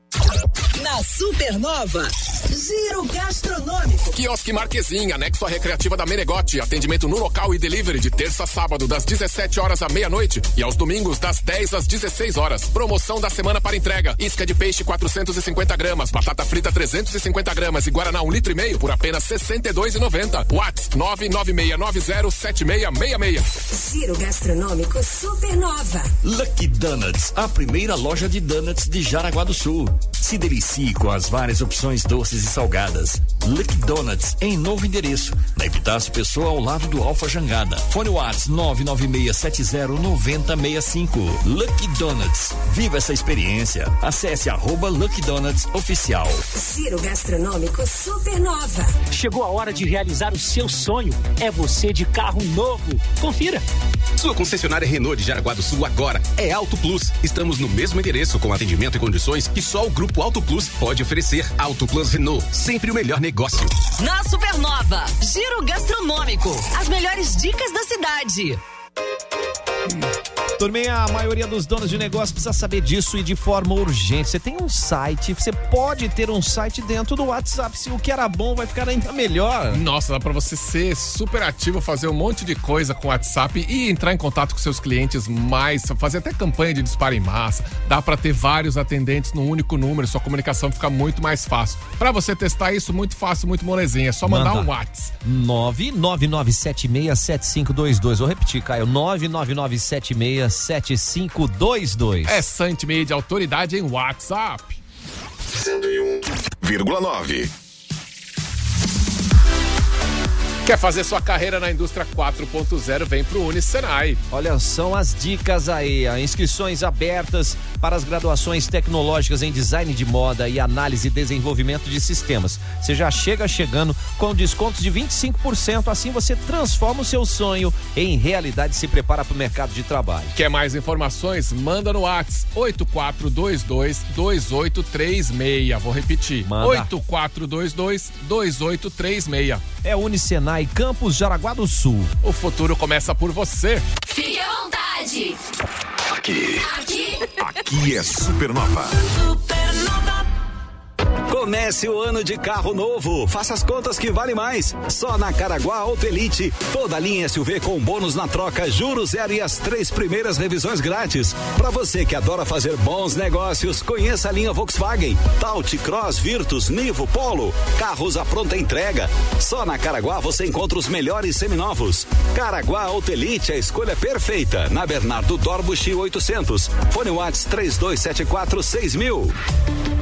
Na Supernova, Giro Gastronômico. Quiosque Marquezinha, anexo à recreativa da Menegote. Atendimento no local e delivery de terça a sábado, das 17 horas à meia-noite. E aos domingos, das 10 às 16 horas. Promoção da semana para entrega. Isca de peixe 450 gramas, batata frita 350 gramas e Guaraná 1 litro e meio por apenas R$ 62,90. Whats 996907666. Giro Gastronômico Supernova. Lucky Donuts, a primeira loja de donuts de Jaraguá do Sul. Se delicie com as várias opções doces e salgadas. Lucky Donuts em novo endereço, na Epitácio Pessoa ao lado do Alfa Jangada. Fone Whats 996709065. Lucky Donuts, viva essa experiência. Acesse arroba Lucky Donuts Oficial. Giro Gastronômico Supernova. Chegou a hora de realizar o seu sonho. É você de carro novo. Confira. Sua concessionária Renault de Jaraguá do Sul agora é Auto Plus. Estamos no mesmo endereço com atendimento e condições que só o Grupo Auto Plus pode oferecer. Auto Plus Sempre o melhor negócio. Na Supernova, Giro Gastronômico. As melhores dicas da cidade. Turminha, a maioria dos donos de negócio precisa saber disso e de forma urgente. Você tem um site, você pode ter um site dentro do WhatsApp. Se o que era bom vai ficar ainda melhor. Nossa, dá pra você ser super ativo, fazer um monte de coisa com o WhatsApp e entrar em contato com seus clientes mais, fazer até campanha de disparo em massa. Dá pra ter vários atendentes num único número, sua comunicação fica muito mais fácil. Pra você testar isso, muito fácil, muito molezinha. É só mandar Manda. um WhatsApp. 999767522. Vou repetir, Caio. 999767522. É Santmade, autoridade em WhatsApp. 101,9. Quer fazer sua carreira na indústria 4.0? Vem pro Unicenai. Olha, são as dicas aí. Inscrições abertas para as graduações tecnológicas em design de moda e análise e desenvolvimento de sistemas. Você já chega chegando com descontos de 25%. Assim você transforma o seu sonho em realidade e se prepara para o mercado de trabalho. Quer mais informações? Manda no WhatsApp 8422-2836. Vou repetir. Manda. 8422-2836. É Unicenai Campus Jaraguá do Sul. O futuro começa por você. Fique à vontade. Aqui. Aqui. Aqui é Supernova. Supernova. Comece o ano de carro novo. Faça as contas que vale mais. Só na Caraguá Auto Elite. Toda linha SUV com bônus na troca, juros zero e as três primeiras revisões grátis. Para você que adora fazer bons negócios, conheça a linha Volkswagen. Taut, Cross, Virtus, Nivo, Polo. Carros à pronta entrega. Só na Caraguá você encontra os melhores seminovos. Caraguá Auto Elite, a escolha perfeita. Na Bernardo Dorbucci 800. Fone Whats 3274 6000.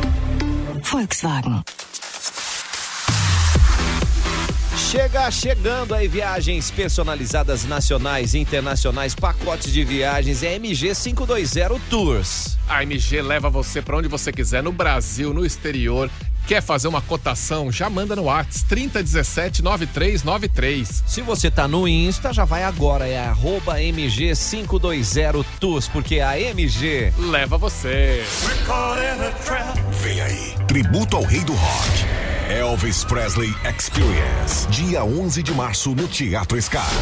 Volkswagen. Chega chegando aí viagens personalizadas nacionais e internacionais, pacotes de viagens é MG 520 Tours. A MG leva você para onde você quiser, no Brasil, no exterior. Quer fazer uma cotação? Já manda no Whats 3017 9393. Se você tá no Insta, já vai agora, é arroba MG 520 Tours, porque a MG leva você. Vem aí, tributo ao rei do rock. Elvis Presley Experience, dia 11 de março no Teatro Scar.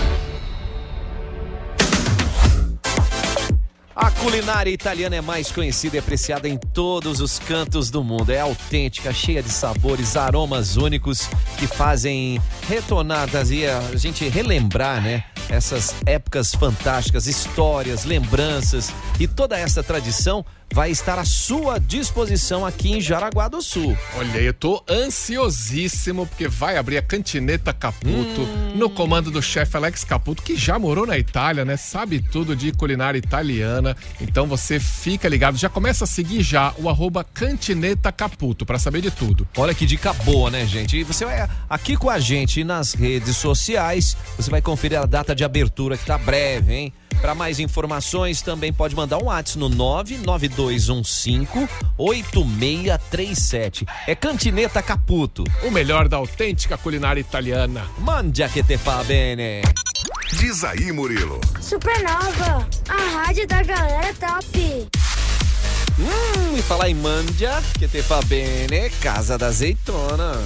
Culinária italiana é mais conhecida e apreciada em todos os cantos do mundo. É autêntica, cheia de sabores, aromas únicos que fazem retornadas e a gente relembrar, né? Essas épocas fantásticas, histórias, lembranças e toda essa tradição vai estar à sua disposição aqui em Jaraguá do Sul. Olha, eu tô ansiosíssimo porque vai abrir a Cantineta Caputo no comando do chefe Alex Caputo, que já morou na Itália, né? Sabe tudo de culinária italiana. Então você fica ligado, já começa a seguir já o arroba Cantineta Caputo para saber de tudo. Olha que dica boa, né, gente? E você vai aqui com a gente nas redes sociais, você vai conferir a data de abertura que tá breve, hein? Para mais informações, também pode mandar um WhatsApp no 99215-8637. É Cantineta Caputo. O melhor da autêntica culinária italiana. Mandia que te fa bene. Diz aí, Murilo. Supernova, a rádio da galera é top. Hum, e falar em Mandia que te fa bene, Casa da Azeitona.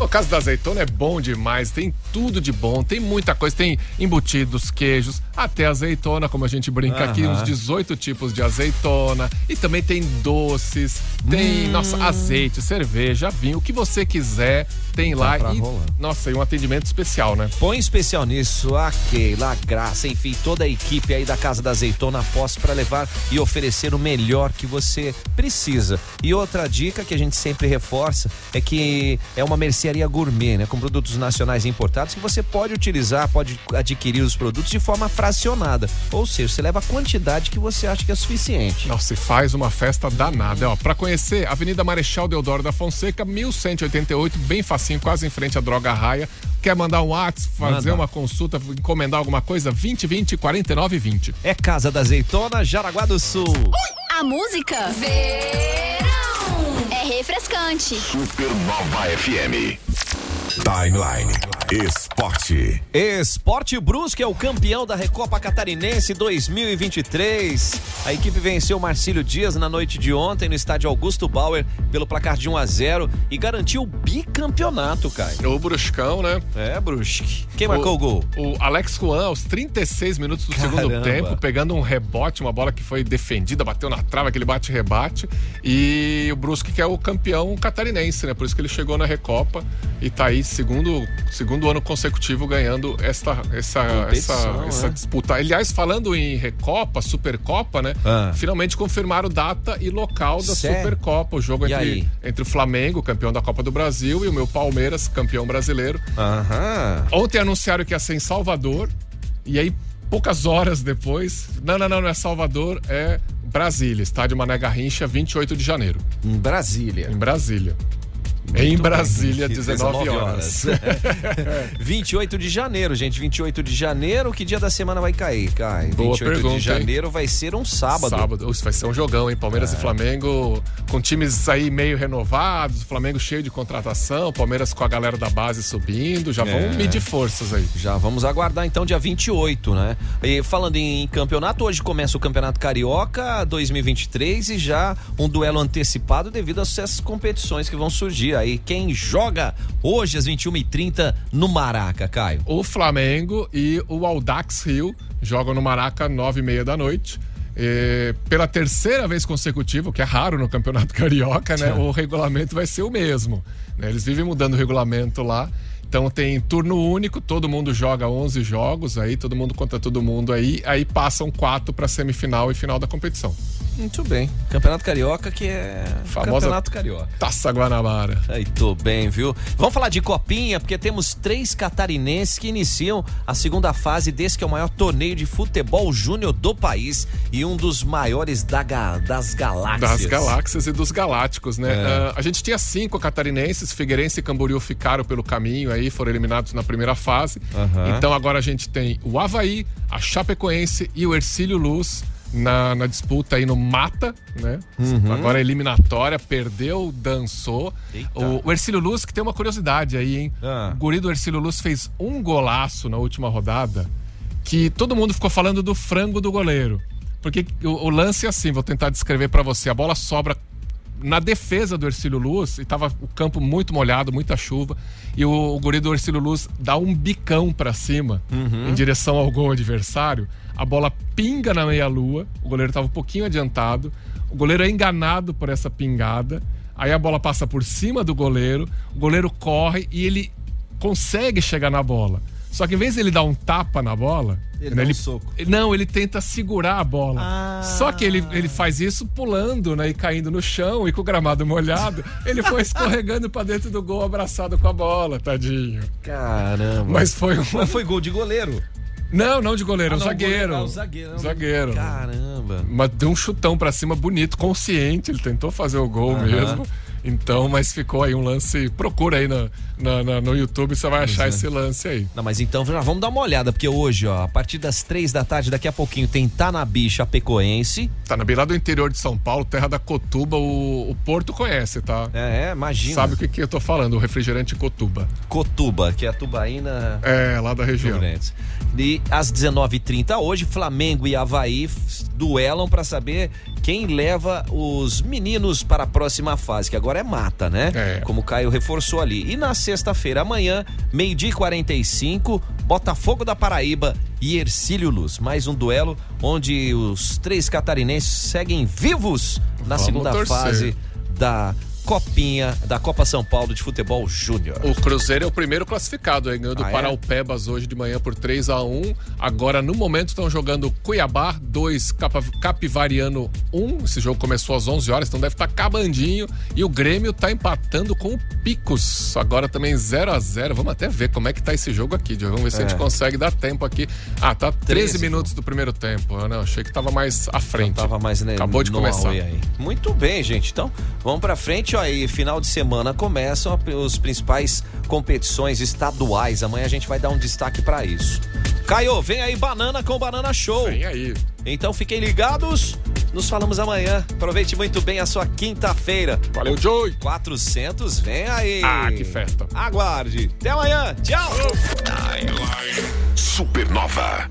O caso da azeitona é bom demais, tem tudo de bom, tem muita coisa, tem embutidos, queijos, até azeitona, como a gente brinca aqui, uns 18 tipos de azeitona. E também tem doces, tem, Hum. nossa, azeite, cerveja, vinho, o que você quiser, tem Tá lá. E, nossa, e um atendimento especial, né? Põe especial nisso, a Keila, a Graça, enfim, toda a equipe aí da Casa da Azeitona aposta para levar e oferecer o melhor que você precisa. E outra dica que a gente sempre reforça é que é uma mercearia gourmet, né, com produtos nacionais importados que você pode utilizar, pode adquirir os produtos de forma fracionada, ou seja, você leva a quantidade que você acha que é suficiente. Nossa, e faz uma festa danada. Ó, para conhecer, Avenida Marechal Deodoro da Fonseca, 1188, bem facinho, quase em frente à Droga Raia. Quer mandar um WhatsApp, fazer Manda. uma consulta, encomendar alguma coisa? 2020 4920. É Casa da Azeitona, Jaraguá do Sul. A música Verão é refrescante. Supernova FM. Timeline Esporte. Esporte Brusque é o campeão da Recopa Catarinense 2023. A equipe venceu Marcílio Dias na noite de ontem no estádio Augusto Bauer pelo placar de 1 a 0 e garantiu o bicampeonato, Caio. O Bruscão, né? É, Brusque. Quem marcou o gol? O Alex Juan, aos 36 minutos do segundo Caramba. tempo, pegando um rebote, uma bola que foi defendida, bateu na trava, aquele bate-rebate. E o Brusque, que é o campeão catarinense, né? Por isso que ele chegou na Recopa e tá aí, segundo, segundo ano consecutivo, ganhando esta, essa, essa, essa né? disputa. Aliás, falando em Recopa, Supercopa, né? Ah. Finalmente confirmaram data e local da? Supercopa. O jogo E entre, aí? entre o Flamengo, campeão da Copa do Brasil, e o meu Palmeiras, campeão brasileiro. Aham. Ontem anunciaram que ia ser em Salvador, e aí, poucas horas depois, não, não, não, não é Salvador, é Brasília, estádio Mané Garrincha, 28 de janeiro. Em Brasília. Em Brasília. Muito em bem. Brasília, 19 horas. 28 de janeiro, gente. 28 de janeiro, que dia da semana vai cair, Caio? Boa 28 pergunta, de janeiro vai ser um sábado. Sábado. Isso vai ser um jogão, hein? Palmeiras É. e Flamengo com times aí meio renovados, Flamengo cheio de contratação, Palmeiras com a galera da base subindo, já vão É. medir forças aí. Já vamos aguardar então dia 28, né? E falando em campeonato, hoje começa o Campeonato Carioca 2023 e já um duelo antecipado devido a essas competições que vão surgir aí. Quem joga hoje às 21h30 no Maraca, Caio? O Flamengo e o Audax Rio jogam no Maraca, nove e meia da noite. eh, pela terceira vez consecutiva, o que é raro no Campeonato Carioca, né? O regulamento vai ser o mesmo. né? Eles vivem mudando o regulamento lá. Então tem turno único, todo mundo joga 11 jogos aí, todo mundo contra todo mundo aí, aí passam quatro para semifinal e final da competição. Muito bem. Campeonato Carioca que é Famosa Campeonato Carioca. Taça Guanabara. Aí, tô bem, viu? Vamos falar de copinha, porque temos três catarinenses que iniciam a segunda fase desse que é o maior torneio de futebol júnior do país e um dos maiores da ga- das galáxias. Das galáxias e dos galácticos, né? É. Ah, a gente tinha cinco catarinenses, Figueirense e Camboriú ficaram pelo caminho aí, foram eliminados na primeira fase. Aham. Então agora a gente tem o Havaí, a Chapecoense e o Ercílio Luz na, na disputa aí no mata, né? Uhum. Agora eliminatória, perdeu, dançou. Eita. O, o Ercílio Luz, que tem uma curiosidade aí, hein? Ah. O guri do Ercílio Luz fez um golaço na última rodada que todo mundo ficou falando do frango do goleiro. Porque o, o lance é assim, vou tentar descrever pra você. A bola sobra na defesa do Ercílio Luz, e tava o campo muito molhado, muita chuva, e o, o guri do Ercílio Luz dá um bicão pra cima, Uhum. em direção ao gol adversário. A bola pinga na meia-lua, o goleiro tava um pouquinho adiantado, o goleiro é enganado por essa pingada, aí a bola passa por cima do goleiro, o goleiro corre e ele consegue chegar na bola. Só que em vez de ele dar um tapa na bola, Ele né, dá um soco. não, ele tenta segurar a bola. Só que ele, ele faz isso pulando, né? E caindo no chão e com o gramado molhado. Ele foi escorregando pra dentro do gol, abraçado com a bola, tadinho. Caramba. Mas foi um. Mas foi gol de goleiro. Não, não de goleiro, Ah, um não, zagueiro. goleiro, ah, o zagueiro, não. Zagueiro. Caramba. Mas deu um chutão pra cima bonito, consciente. Ele tentou fazer o gol mesmo. Então, mas ficou aí um lance. Procura aí na- na- no YouTube, você vai achar é. esse lance aí. Não, mas então já vamos dar uma olhada, porque hoje, ó, a partir das três da tarde, daqui a pouquinho, tem Tanabi Chapecoense. Na beirada do interior de São Paulo, terra da Cotuba, o, o Porto conhece, tá? É, imagina. Sabe o que, que eu tô falando, o refrigerante Cotuba. Cotuba, que é a tubaína. É, lá da região. Fluminense. E às 19h30 hoje, Flamengo e Havaí duelam para saber quem leva os meninos para a próxima fase, que agora é mata, né? É. Como o Caio reforçou ali. E na sexta-feira, amanhã, meio-dia e 45, Botafogo da Paraíba e Ercílio Luz. Mais um duelo onde os três catarinenses seguem vivos na Vamos segunda torcer. fase da Copinha, da Copa São Paulo de Futebol Júnior. O Cruzeiro é o primeiro classificado, hein? ganhou do Ah, é? Paraupebas hoje de manhã por 3 a 1 Agora, no momento, estão jogando Cuiabá 2, Capa- Capivariano 1. Esse jogo começou às 11 horas, então deve estar acabandinho. E o Grêmio tá empatando com o Picos. Agora também 0 a 0 Vamos até ver como é que tá esse jogo aqui, Diogo. Vamos ver se a É. gente consegue dar tempo aqui. Ah, tá 13, 13, minutos do primeiro tempo. Eu não, achei que tava mais à frente. Tava mais né, Acabou de começar. aí. Muito bem, gente. Então, vamos pra frente. Ó, aí, final de semana começam os principais competições estaduais. Amanhã a gente vai dar um destaque pra isso. Caio, vem aí Banana com Banana Show. Vem aí. Então fiquem ligados. Nos falamos amanhã. Aproveite muito bem a sua quinta-feira. Valeu, Joey. 400, vem aí. Ah, que festa. Aguarde. Até amanhã. Tchau. Supernova.